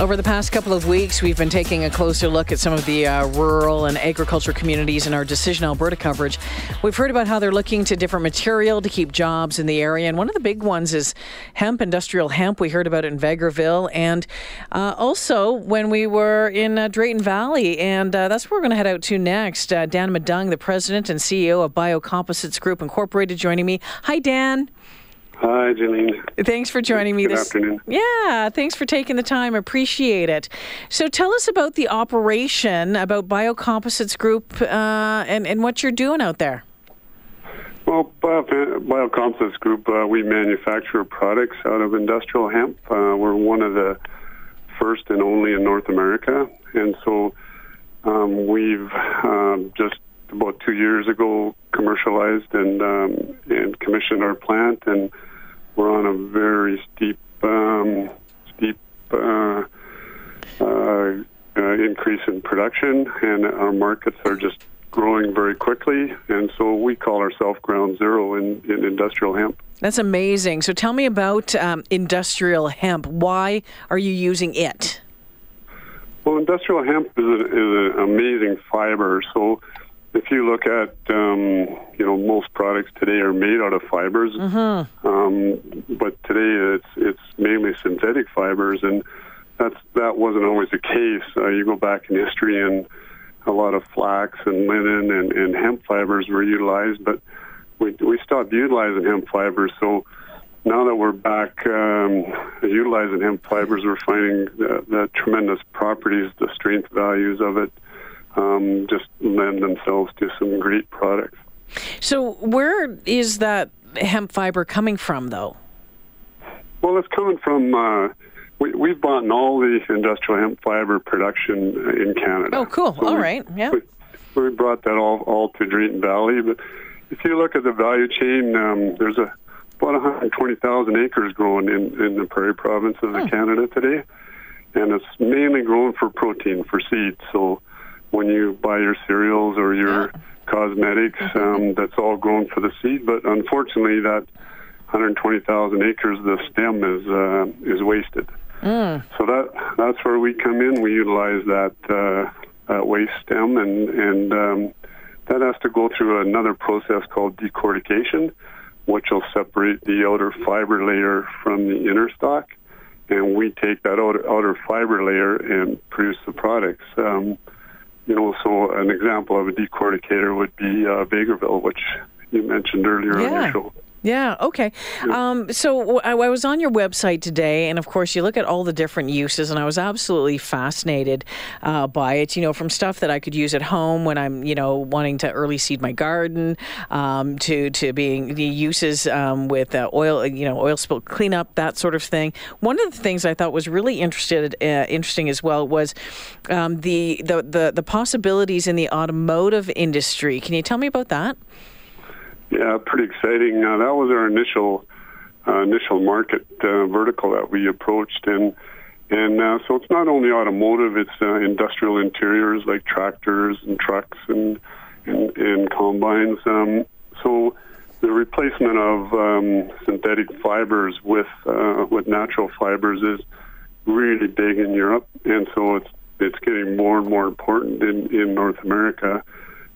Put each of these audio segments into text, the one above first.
Over the past couple of weeks, we've been taking a closer look at some of the uh, rural and agriculture communities in our Decision Alberta coverage. We've heard about how they're looking to different material to keep jobs in the area, and one of the big ones is hemp, industrial hemp. We heard about it in Vegreville, and uh, also when we were in uh, Drayton Valley, and uh, that's where we're going to head out to next. Uh, Dan Madung, the president and CEO of Biocomposites Group Incorporated, joining me. Hi, Dan. Hi, Janine. Thanks for joining me Good this afternoon. Yeah, thanks for taking the time. Appreciate it. So tell us about the operation, about Biocomposites Group, uh, and, and what you're doing out there. Well, Biocomposites Group, uh, we manufacture products out of industrial hemp. Uh, we're one of the first and only in North America. And so um, we've um, just about two years ago commercialized and, um, and commissioned our plant and we're on a very steep, um, steep uh, uh, uh, increase in production, and our markets are just growing very quickly. And so we call ourselves ground zero in, in industrial hemp. That's amazing. So tell me about um, industrial hemp. Why are you using it? Well, industrial hemp is, a, is an amazing fiber. So if you look at um, you know most products today are made out of fibers, mm-hmm. um, but today it's it's mainly synthetic fibers, and that's that wasn't always the case. Uh, you go back in history, and a lot of flax and linen and, and hemp fibers were utilized, but we we stopped utilizing hemp fibers. So now that we're back um, utilizing hemp fibers, we're finding the, the tremendous properties, the strength values of it um, just lend themselves to some great products. So, where is that hemp fiber coming from, though? Well, it's coming from. Uh, we, we've bought all the industrial hemp fiber production in Canada. Oh, cool. So all we, right. Yeah. We, we, brought that all, all to Drayton Valley. But if you look at the value chain, um, there's a, about 120,000 acres grown in, in the prairie provinces of Hmm. Canada today. And it's mainly grown for protein, for seeds. So when you buy your cereals or your cosmetics, Mm-hmm. um, that's all grown for the seed. But unfortunately, that 120,000 acres, the stem is uh, is wasted. Mm. So that that's where we come in. We utilize that uh, that waste stem, and and um, that has to go through another process called decortication, which will separate the outer fiber layer from the inner stalk, and we take that outer, outer fiber layer and produce the products. Um, you know, so an example of a decorticator would be uh, Vegreville, which you mentioned earlier on your show. Yeah, okay. Um, so I, I was on your website today, and of course, you look at all the different uses, and I was absolutely fascinated uh, by it. You know, from stuff that I could use at home when I'm, you know, wanting to early seed my garden, um, to to being the uses um, with uh, oil, you know, oil spill cleanup, that sort of thing. One of the things I thought was really interested, uh, interesting as well was um, the, the the the possibilities in the automotive industry. Can you tell me about that? Yeah, pretty exciting. Uh, that was our initial uh, initial market uh, vertical that we approached, and and uh, so it's not only automotive; it's uh, industrial interiors like tractors and trucks and and, and combines. Um, so the replacement of um, synthetic fibers with uh, with natural fibers is really big in Europe, and so it's it's getting more and more important in, in North America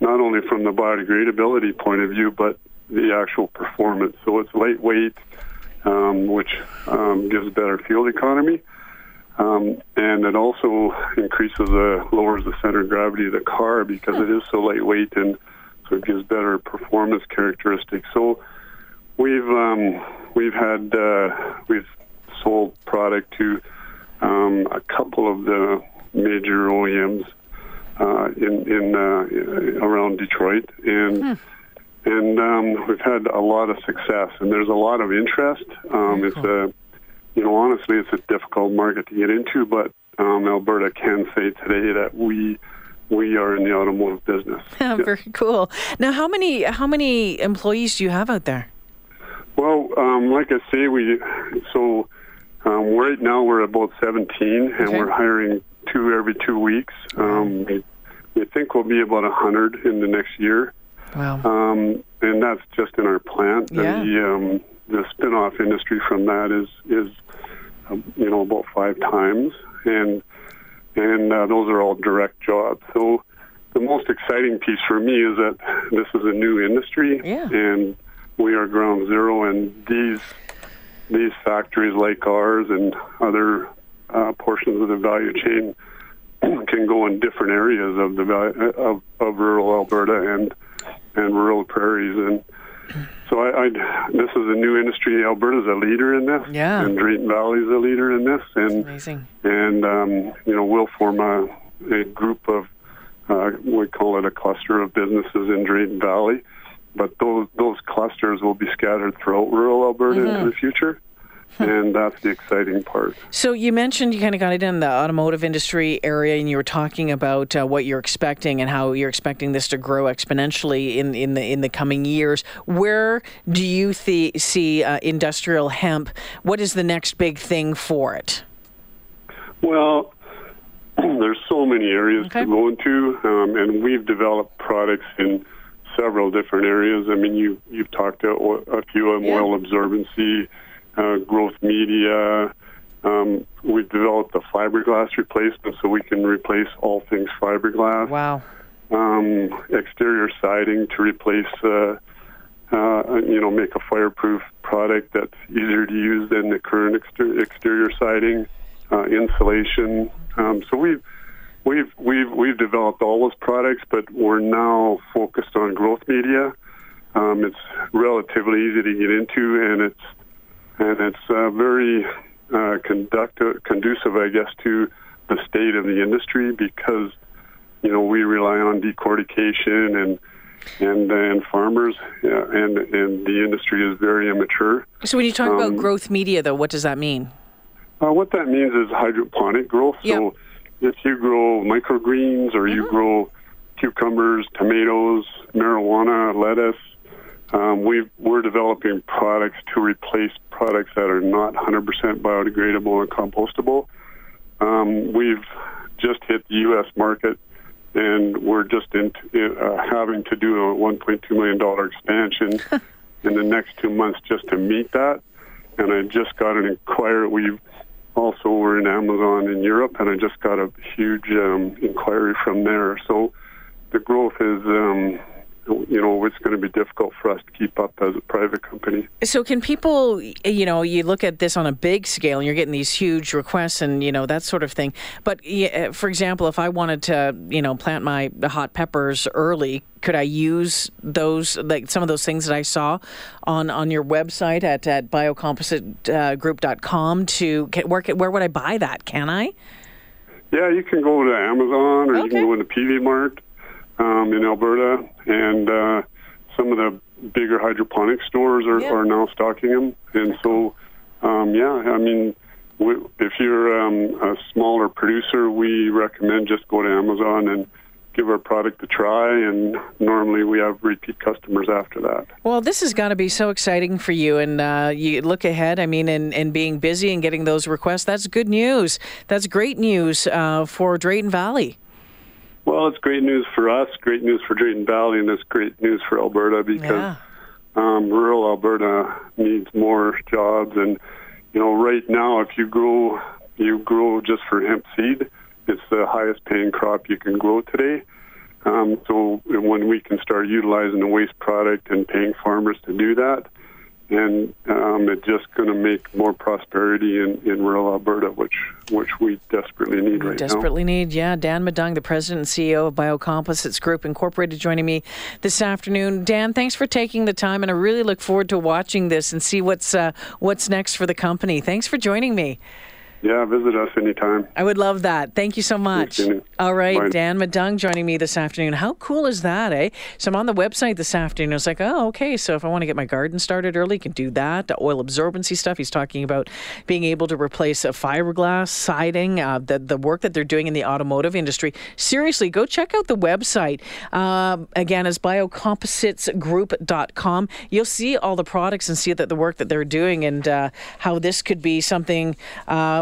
not only from the biodegradability point of view, but the actual performance. So it's lightweight, um, which um, gives better fuel economy, um, and it also increases the lowers the center of gravity of the car because it is so lightweight, and so it gives better performance characteristics. So we've um, we've had uh, we've sold product to um, a couple of the major OEMs uh, in in uh, around Detroit, and and um, we've had a lot of success, and there's a lot of interest. Um, it's a you know honestly, it's a difficult market to get into, but um, Alberta can say today that we we are in the automotive business. Yeah. Very cool. Now, how many how many employees do you have out there? Well, um, like I say, we so um, right now we're about 17, and Okay. we're hiring two every two weeks. Um, we, we think we'll be about 100 in the next year. Wow. Um, and that's just in our plant. Yeah. The, um, the spin-off industry from that is is um, you know about five times, and and uh, those are all direct jobs. So the most exciting piece for me is that this is a new industry, Yeah. and we are ground zero, and these these factories like ours and other uh, portions of the value chain can go in different areas of the of, of rural Alberta and and rural prairies and so I, I this is a new industry. Alberta's a leader in this, Yeah. and Drayton Valley's a leader in this, and Amazing. and um, you know we'll form a, a group of uh, we call it a cluster of businesses in Drayton Valley, but those those clusters will be scattered throughout rural Alberta Mm-hmm. into the future, and that's the exciting part. So you mentioned you kind of got it in the automotive industry area, and you were talking about uh, what you're expecting and how you're expecting this to grow exponentially in, in the in the coming years. Where do you the, see uh, industrial hemp? What is the next big thing for it? Well, there's so many areas Okay. to go into, um, and we've developed products in several different areas. I mean, you you've talked to a few of them: Yeah. oil absorbency, growth media. Um, we've developed a fiberglass replacement, so we can replace all things fiberglass. Wow. Um, exterior siding to replace, uh, uh, you know, make a fireproof product that's easier to use than the current exter- exterior siding. Uh, insulation. Um, so we've we've we've we've developed all those products, but we're now focused on growth media. Um, it's relatively easy to get into, and it's and it's uh, very uh, conductive, conducive, I guess, to the state of the industry because you know we rely on decortication and and and farmers, yeah, and and the industry is very immature. So when you talk Um, about growth media, though, what does that mean? Uh, what that means is hydroponic growth. So if you grow microgreens or you grow cucumbers, tomatoes, marijuana, lettuce, um, we we're developing products to replace products that are not 100% biodegradable and compostable. Um, we've just hit the U.S. market, and we're just into, uh, having to do a 1.2 million dollar expansion in the next two months just to meet that. And I just got an inquiry. We also were in Amazon in Europe, and I just got a huge um, inquiry from there. So the growth is, um, you know, it's going to be difficult for us to keep up as a private company. So can people, you know, you look at this on a big scale and you're getting these huge requests and, you know, that sort of thing. But yeah, uh, for example, if I wanted to, you know, plant my hot peppers early, could I use those, like some of those things that I saw on, on your website at, at biocompositegroup.com uh, to, can, where, where would I buy that? Can I? Yeah, you can go to Amazon or you can go into PV Mart um, in Alberta, and uh, some of the bigger hydroponic stores are, Yeah. are now stocking them. And so, um, yeah, I mean, we, if you're um, a smaller producer, we recommend just go to Amazon and give our product a try. And normally we have repeat customers after that. Well, this has got to be so exciting for you, and uh, you look ahead. I mean, and, and being busy and getting those requests, that's good news. That's great news uh, for Drayton Valley. Well, it's great news for us, great news for Drayton Valley, and it's great news for Alberta because Yeah. um, rural Alberta needs more jobs. And you know, right now, if you grow, you grow just for hemp seed. It's the highest paying crop you can grow today. Um, so when we can start utilizing the waste product and paying farmers to do that, and um, it's just going to make more prosperity in, in rural Alberta, which which we desperately need right now. Desperately need, yeah. Dan Madung, the president and CEO of Biocomposites Group Incorporated, joining me this afternoon. Dan, thanks for taking the time, and I really look forward to watching this and see what's uh, what's next for the company. Thanks for joining me. Yeah, visit us anytime. I would love that. Thank you so much. All right, Bye. Dan Madung joining me this afternoon. How cool is that, eh? So I'm on the website this afternoon. I was like, oh, okay. So if I want to get my garden started early, I can do that. The oil absorbency stuff. He's talking about being able to replace a fiberglass siding. Uh, the the work that they're doing in the automotive industry. Seriously, go check out the website. Um, again, it's biocompositesgroup.com. You'll see all the products and see that the work that they're doing and uh, how this could be something.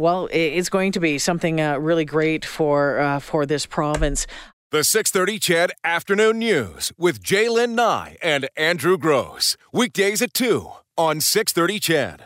Well, it's going to be something uh, really great for uh, for this province. The 630 CHED Afternoon News with Jaylen Nye and Andrew Gross. Weekdays at 2 on 630 CHED.